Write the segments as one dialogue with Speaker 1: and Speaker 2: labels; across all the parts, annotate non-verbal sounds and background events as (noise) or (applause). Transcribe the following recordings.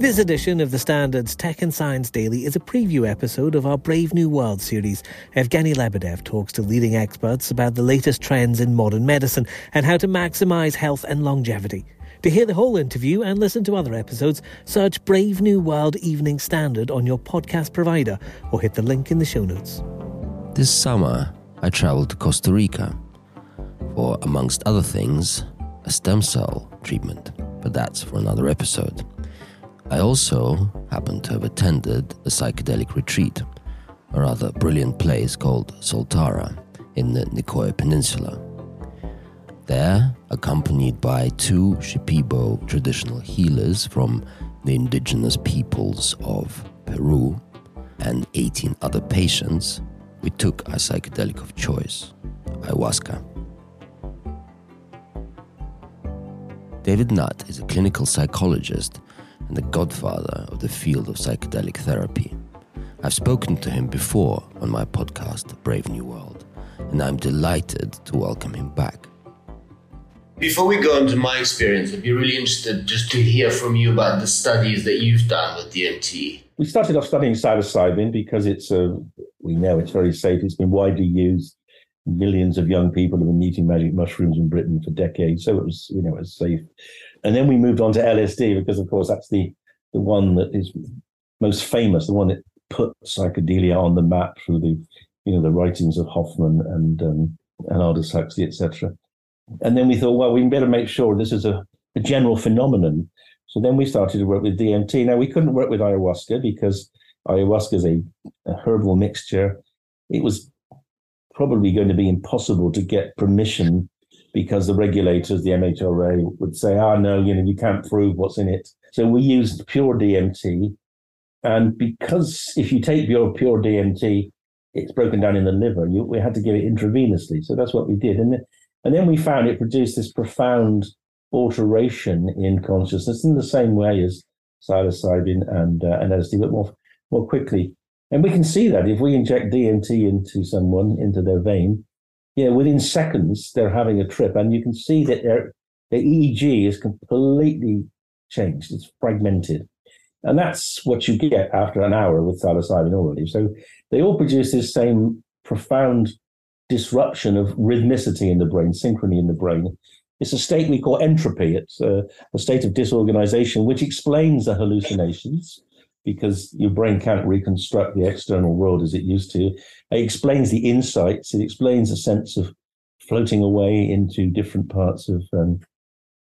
Speaker 1: This edition of the Standard's Tech and Science Daily is a preview episode of our Brave New World series. Evgeny Lebedev talks to leading experts about the latest trends in modern medicine and how to maximize health and longevity. To hear the whole interview and listen to other episodes, search Brave New World Evening Standard on your podcast provider or hit the link in the show notes.
Speaker 2: This summer, I traveled to Costa Rica for, amongst other things, a stem cell treatment, but that's for another episode. I also happened to have attended a psychedelic retreat, a rather brilliant place called Soltara in the Nicoya Peninsula. There, accompanied by two Shipibo traditional healers from the indigenous peoples of Peru and 18 other patients, we took our psychedelic of choice, ayahuasca. David Nutt is a clinical psychologist and the godfather of the field of psychedelic therapy. I've spoken to him before on my podcast, Brave New World, and I'm delighted to welcome him back.
Speaker 3: Before we go into my experience, I'd be really interested just to hear from you about the studies that you've done with DMT.
Speaker 4: We started off studying psilocybin because it's a, we know it's very safe. It's been widely used. Millions of young people have been eating magic mushrooms in Britain for decades, so it was, you know, it was safe. And then we moved on to LSD because, of course, that's the the one that is most famous, the one that put psychedelia on the map through the you know the writings of Hofmann and um, and Aldous Huxley, etc. And then we thought, well, we better make sure this is a, a general phenomenon. So then we started to work with DMT. Now we couldn't work with ayahuasca because ayahuasca is a, a herbal mixture. It was probably going to be impossible to get permission because the regulators, the MHRA, would say, "Ah, oh, no, you know, you can't prove what's in it." So we used pure DMT, and because if you take your pure DMT, it's broken down in the liver. You, we had to give it intravenously, so that's what we did, and and then we found it produced this profound alteration in consciousness in the same way as psilocybin and uh, and LSD, but more more quickly. And we can see that if we inject DMT into someone into their vein, yeah, within seconds they're having a trip, and you can see that their their EEG is completely changed. It's fragmented, and that's what you get after an hour with psilocybin already. So they all produce this same profound disruption of rhythmicity in the brain, synchrony in the brain. It's a state we call entropy. It's a, a state of disorganization, which explains the hallucinations because your brain can't reconstruct the external world as it used to. It explains the insights. It explains a sense of floating away into different parts of um,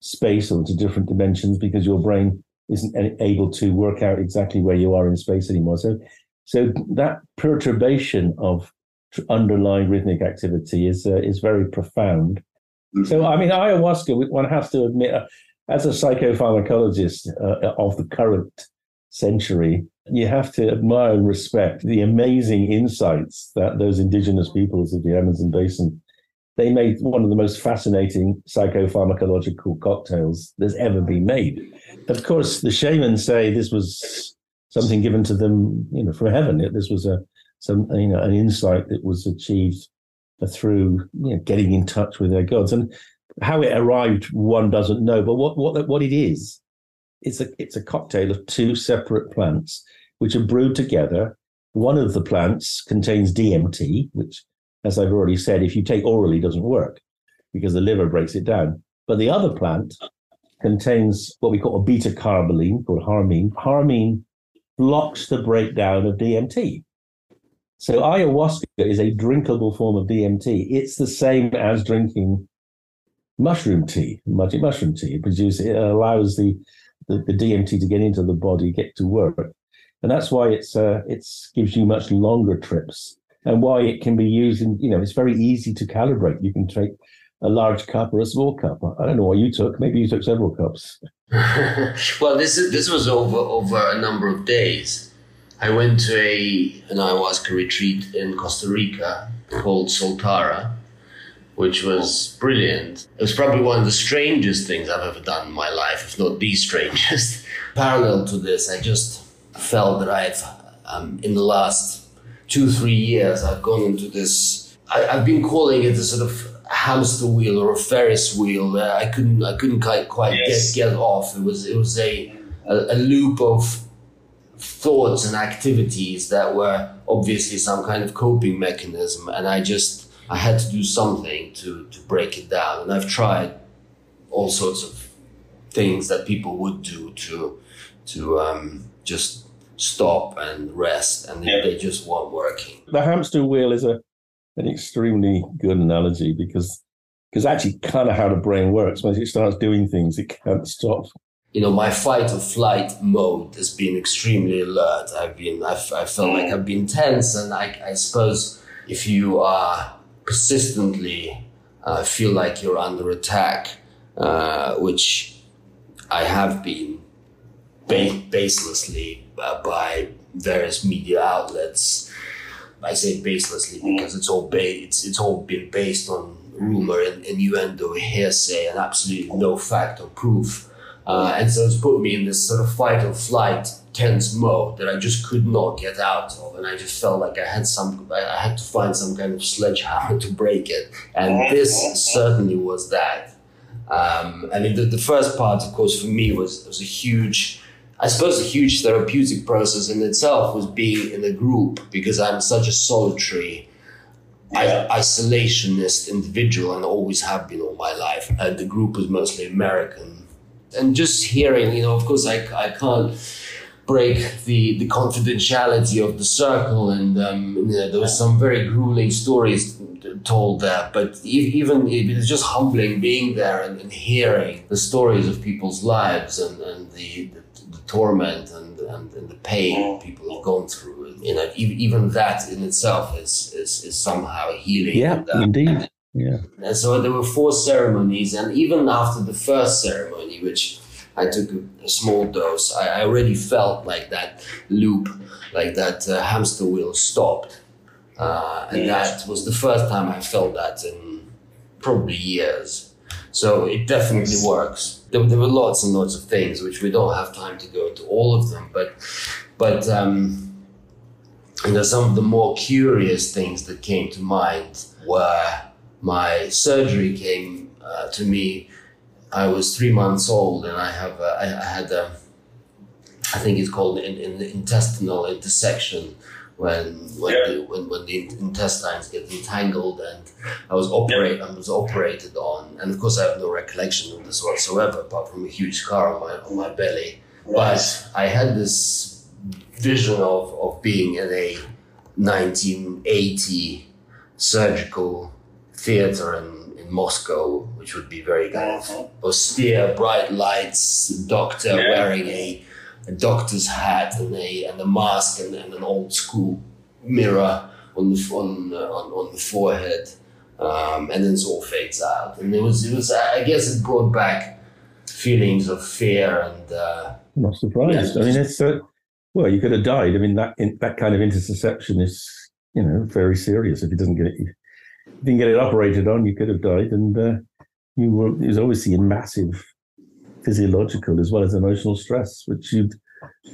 Speaker 4: space or to different dimensions because your brain isn't able to work out exactly where you are in space anymore. So, so that perturbation of underlying rhythmic activity is uh, is very profound. So, I mean, ayahuasca. One has to admit, uh, as a psychopharmacologist uh, of the current century, you have to admire and respect the amazing insights that those indigenous peoples of the Amazon basin they made one of the most fascinating psychopharmacological cocktails that's ever been made. Of course, the shamans say this was something given to them, you know, from heaven. This was a some you know an insight that was achieved through you know, getting in touch with their gods, and how it arrived, one doesn't know. But what what what it is, it's a it's a cocktail of two separate plants which are brewed together. One of the plants contains DMT, which as I've already said, if you take orally, doesn't work because the liver breaks it down. But the other plant contains what we call a beta carboline called harmine. Harmine blocks the breakdown of DMT. So ayahuasca is a drinkable form of DMT. It's the same as drinking mushroom tea, magic mushroom tea. It produces it allows the, the, the DMT to get into the body, get to work, and that's why it's uh, it's gives you much longer trips and why it can be used in, you know, it's very easy to calibrate. You can take a large cup or a small cup. I don't know what you took. Maybe you took several cups. (laughs)
Speaker 3: well, this is this was over over a number of days. I went to a an ayahuasca retreat in Costa Rica called Soltara, which was brilliant. It was probably one of the strangest things I've ever done in my life, if not the (laughs) strangest. Parallel to this, I just felt that I've um, in the last two, three years, I've gone into this. I, have been calling it a sort of hamster wheel or a Ferris wheel. I couldn't, I couldn't quite, quite yes. get get off. It was, it was a a, a loop of thoughts and activities that were obviously some kind of coping mechanism, and I just I had to do something to to break it down, and I've tried all sorts of things that people would do to to um, just stop and rest, and
Speaker 4: Yeah.
Speaker 3: they just weren't working.
Speaker 4: The hamster wheel is a an extremely good analogy because because actually kind of how the brain works. Once it starts doing things, it can't stop.
Speaker 3: you know, my fight or flight mode has been extremely alert. I've been, I've, I felt like I've been tense, and I, I suppose if you are persistently uh, feel like you're under attack, uh, which I have been ba- baselessly uh, by various media outlets. I say baselessly because it's all ba- it's it's all been based on rumor and innuendo, hearsay, and absolutely no fact or proof. Uh, and so it's put me in this sort of fight or flight tense mode that I just could not get out of, and I just felt like I had some, I had to find some kind of sledgehammer (laughs) to break it, and this certainly was that. Um, I mean, the, the first part, of course, for me was was a huge, I suppose, a huge therapeutic process in itself was being in a group because I'm such a solitary I, isolationist individual and always have been all my life. And the group was mostly American. And just hearing, you know, of course, I, I can't break the, the confidentiality of the circle. And um, you know, there was some very grueling stories told there. But even it was just humbling being there and, and hearing the stories of people's lives and, and the, the, the torment and, and, and the pain people have gone through. You know, even that in itself is, is, is somehow healing.
Speaker 4: Yeah,
Speaker 3: uh,
Speaker 4: indeed. Yeah.
Speaker 3: and so there were four ceremonies, and even after the first ceremony, which I took a, small dose, I, I already felt like that loop, like that uh, hamster wheel stopped. Uh, and that was the first time I felt that in probably years. So it definitely works. There, there were lots and lots of things which we don't have time to go into all of them, but but um, you know some of the more curious things that came to mind were my surgery came uh, to me. I was three months old, and I have a, I, I had a, I think it's called in, in intestinal intersection when when, the, when when the intestines get entangled, and I was operate I was operated on, and of course I have no recollection of this whatsoever, apart from a huge scar on my on my belly. But I had this vision of, of being in a 1980 surgical theater in, in Moscow, which would be very kind of austere, bright lights, doctor wearing a, a doctor's hat and a and a mask and, and an old school mirror on the on uh, on, on the forehead, um, and then it all fades out. And it was it was I guess it brought back feelings of fear and. Uh,
Speaker 4: I'm not surprised.
Speaker 3: Yeah.
Speaker 4: I mean, it's uh, well, you could have died. I mean, that in, that kind of interception is, you know, very serious. If you doesn't get it, you didn't get it operated on, you could have died, and uh, you were. It was obviously a massive physiological as well as emotional stress, which you'd,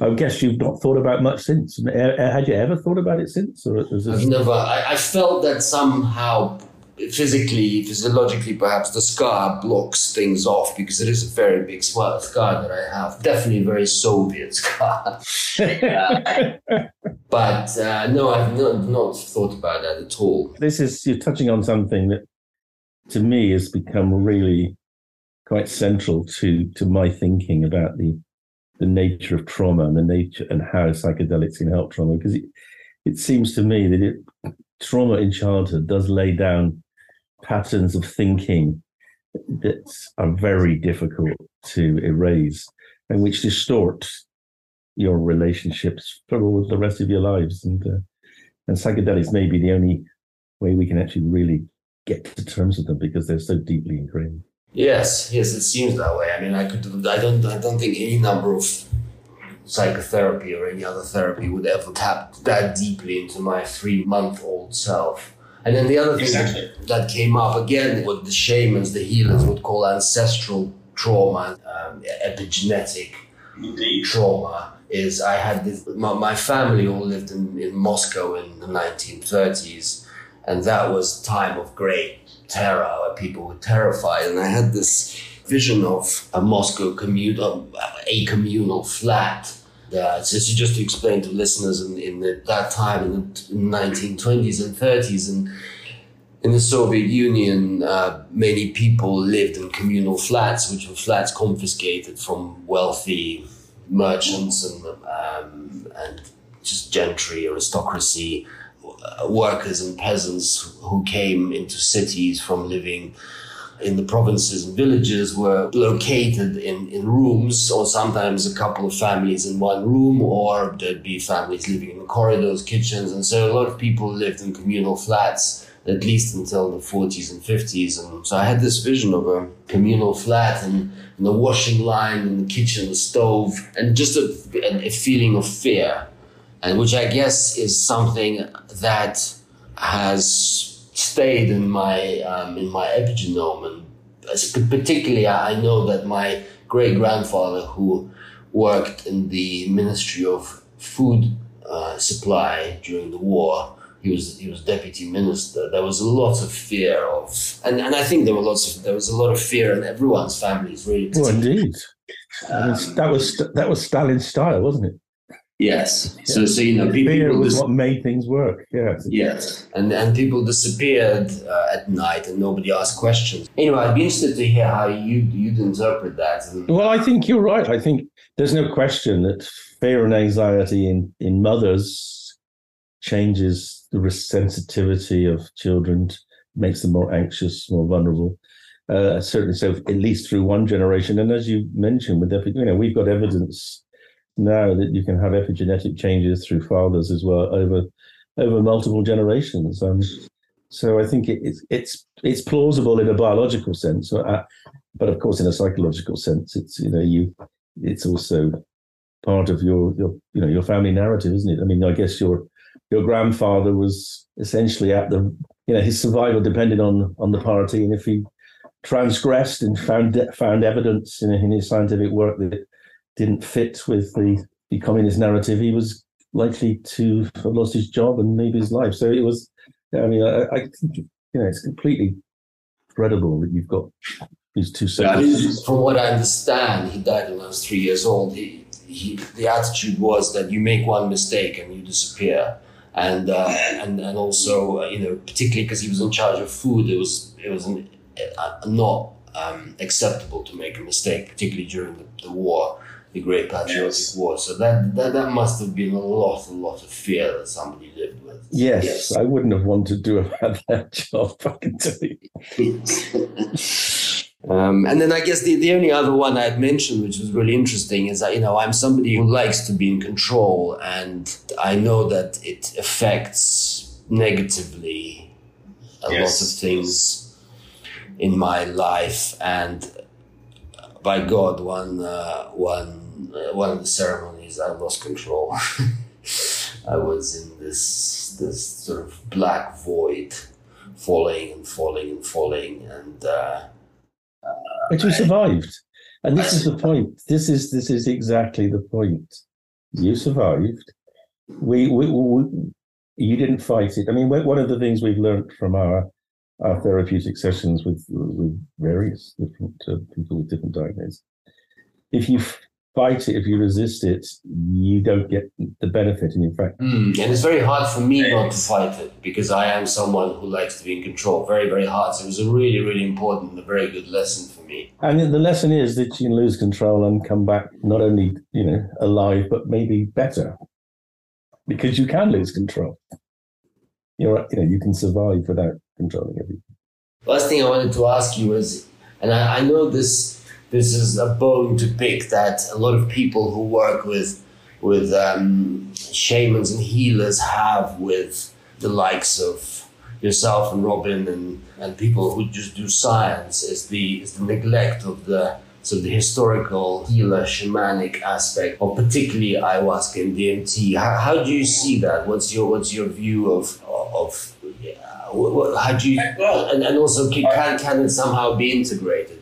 Speaker 4: I guess, you've not thought about much since. Had you ever thought about it since, or
Speaker 3: I've never. I, I felt that somehow, physically, physiologically, perhaps the scar blocks things off because it is a very big scar scar that I have. Definitely a very Soviet scar. (laughs) but uh, no, I've not, not thought about that at all.
Speaker 4: this is you're touching on something that to me has become really quite central to to my thinking about the the nature of trauma and the nature and how psychedelics can help trauma because it it seems to me that it trauma in childhood does lay down patterns of thinking that are very difficult to erase and which distort your relationships for all the rest of your lives and uh, and psychedelics may be the only way we can actually really get to terms with them because they're so deeply ingrained.
Speaker 3: Yes, yes, it seems that way. I mean, I could. I don't. I don't think any number of psychotherapy or any other therapy would ever tap that deeply into my three-month-old self. And then the other thing
Speaker 5: Exactly.
Speaker 3: that, came up again, what the shamans, the healers would call ancestral trauma, um, epigenetic
Speaker 5: Indeed.
Speaker 3: trauma is I had this, my, my family all lived in, in Moscow in the 1930s, and that was a time of great terror where people were terrified. And I had this vision of a Moscow communal, a communal flat. Uh, so just to explain to listeners, in, in the, that time in the 1920s and 30s, and in the Soviet Union, uh, many people lived in communal flats, which were flats confiscated from wealthy merchants and um, and just gentry, aristocracy, uh, workers and peasants who came into cities from living in the provinces and villages were located in, in rooms, or sometimes a couple of families in one room, or there'd be families living in the corridors, kitchens. And so a lot of people lived in communal flats, at least until the 40s and 50s. And so I had this vision of a communal flat and, and the washing line and the kitchen, the stove, and just a, a feeling of fear. And which I guess is something that has stayed in my um, in my epigenome, and particularly I know that my great grandfather, who worked in the Ministry of Food uh, Supply during the war, he was he was deputy minister. There was a lot of fear of, and, and I think there were lots of there was a lot of fear in everyone's families, really.
Speaker 4: Well, indeed, um, that was that was Stalin's style, wasn't it?
Speaker 3: Yes. So, so you know, people,
Speaker 4: Fear was dis- what made things work. Yes.
Speaker 3: Yes. And and people disappeared uh, at night, and nobody asked questions. Anyway, I'd be interested to hear how you you'd interpret that.
Speaker 4: Well, I think you're right. I think there's no question that fear and anxiety in in mothers changes the sensitivity of children, makes them more anxious, more vulnerable. Uh, certainly, so at least through one generation. And as you mentioned, with you know, we've got evidence now that you can have epigenetic changes through fathers as well over over multiple generations. Um, so I think it, it's it's it's plausible in a biological sense, uh, but of course in a psychological sense, it's you know you it's also part of your your you know your family narrative, isn't it? I mean, I guess your your grandfather was essentially at the you know his survival depended on on the party, and if he transgressed and found found evidence in, in his scientific work that didn't fit with the, the communist narrative, he was likely to have lost his job and maybe his life. So it was, I mean, I, I think, you know, it's completely credible that you've got these two separate.
Speaker 3: From what I understand, he died when I was three years old. He, he, the attitude was that you make one mistake and you disappear. And, uh, and, and also, uh, you know, particularly because he was in charge of food, it was, it was an, uh, not um, acceptable to make a mistake, particularly during the, the war the Great Patriotic yes. War. So that, that that must have been a lot, a lot of fear that somebody lived with.
Speaker 4: Yes, yes. I wouldn't have wanted to have had that (laughs) job. I can tell you. (laughs)
Speaker 3: Um, and then I guess the, the only other one I'd mentioned, which was really interesting, is that, you know, I'm somebody who likes to be in control and I know that it affects negatively a yes. lot of things in my life. And by God, one, uh, one one of the ceremonies, I lost control. (laughs) I was in this this sort of black void, falling and falling and falling, and uh,
Speaker 4: but you survived. And this I, is the point. This is this is exactly the point. You survived. We, we, we you didn't fight it. I mean, one of the things we've learned from our our therapeutic sessions with with various different uh, people with different diagnoses, if you fight it, if you resist it, you don't get the benefit. And in fact,
Speaker 3: mm, and it's very hard for me not to fight it because I am someone who likes to be in control. Very, very hard. So it was a really, really important and a very good lesson for me.
Speaker 4: And the lesson is that you can lose control and come back not only you know alive but maybe better because you can lose control. You're you know you can survive without controlling everything.
Speaker 3: Last thing I wanted to ask you was, and I, I know this this is a bone to pick that a lot of people who work with with um, shamans and healers have with the likes of yourself and Robin and, and people who just do science is the is the neglect of the so the historical healer shamanic aspect of particularly ayahuasca and DMT. How, how do you see that? What's your what's your view of of uh, how do you and, and also can can it somehow be integrated?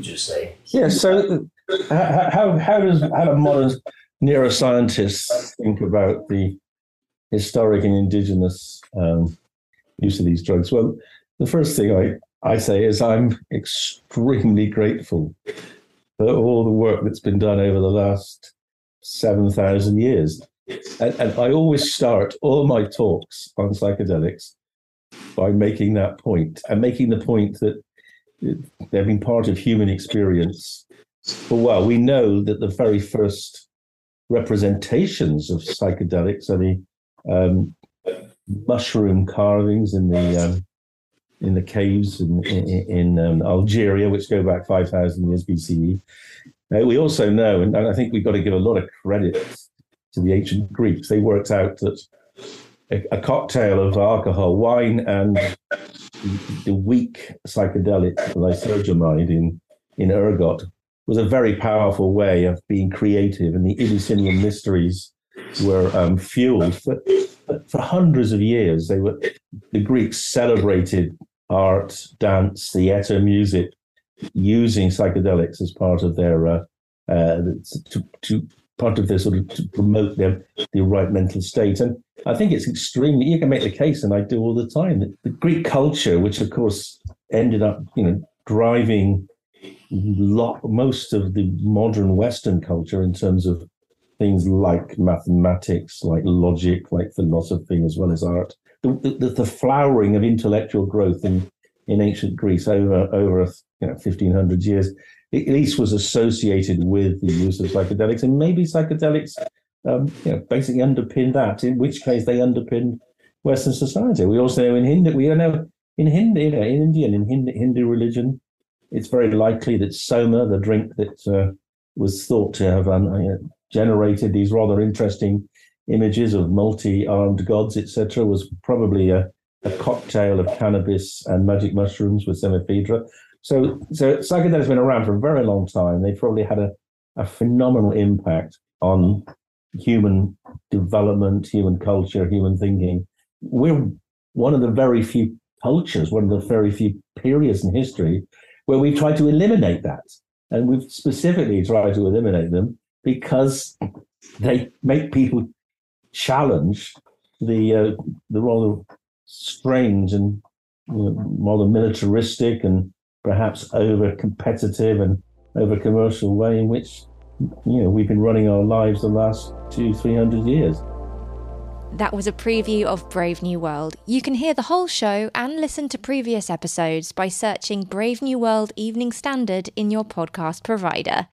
Speaker 3: Would you say?
Speaker 4: Yeah. So, how how does how do modern neuroscientists think about the historic and indigenous um, use of these drugs? Well, the first thing I I say is I'm extremely grateful for all the work that's been done over the last 7,000 years. And, and I always start all my talks on psychedelics by making that point and making the point that they've been part of human experience for well. We know that the very first representations of psychedelics are the um, mushroom carvings in the um, in the caves in, in, in um, Algeria, which go back 5,000 years BCE. Uh, we also know, and I think we've got to give a lot of credit to the ancient Greeks. They worked out that a, a cocktail of alcohol, wine, and the weak psychedelic lysergamide in, in ergot was a very powerful way of being creative, and the Eleusinian mysteries were um, fueled. For, for hundreds of years, they were the Greeks celebrated art, dance, theatre, music, using psychedelics as part of their uh, uh, to, to part of their sort of to promote their the right mental state. And I think it's extremely you can make the case, and I do all the time, that the Greek culture, which of course ended up, you know, driving lot most of the modern Western culture in terms of things like mathematics, like logic, like philosophy, as well as art. The, the, the flowering of intellectual growth in, in ancient Greece over over you know, 1500 years at least was associated with the use of psychedelics, and maybe psychedelics, um, you know, basically underpin that. In which case, they underpin Western society. We also know in Hindu, we know in Hindu, you know, in Indian, in Hindu, Hindu religion, it's very likely that soma, the drink that uh, was thought to have um, generated these rather interesting images of multi-armed gods, etc., was probably a, a cocktail of cannabis and magic mushrooms with some ephedra. So, so psychedelics have been around for a very long time. They've probably had a, a phenomenal impact on human development, human culture, human thinking. We're one of the very few cultures, one of the very few periods in history where we've tried to eliminate that. And we've specifically tried to eliminate them because they make people challenge the uh, the rather strange and you know, rather militaristic and perhaps over competitive and over commercial way in which you know we've been running our lives the last two three hundred years
Speaker 5: that was a preview of Brave New World. You can hear the whole show and listen to previous episodes by searching Brave New World Evening Standard in your podcast provider.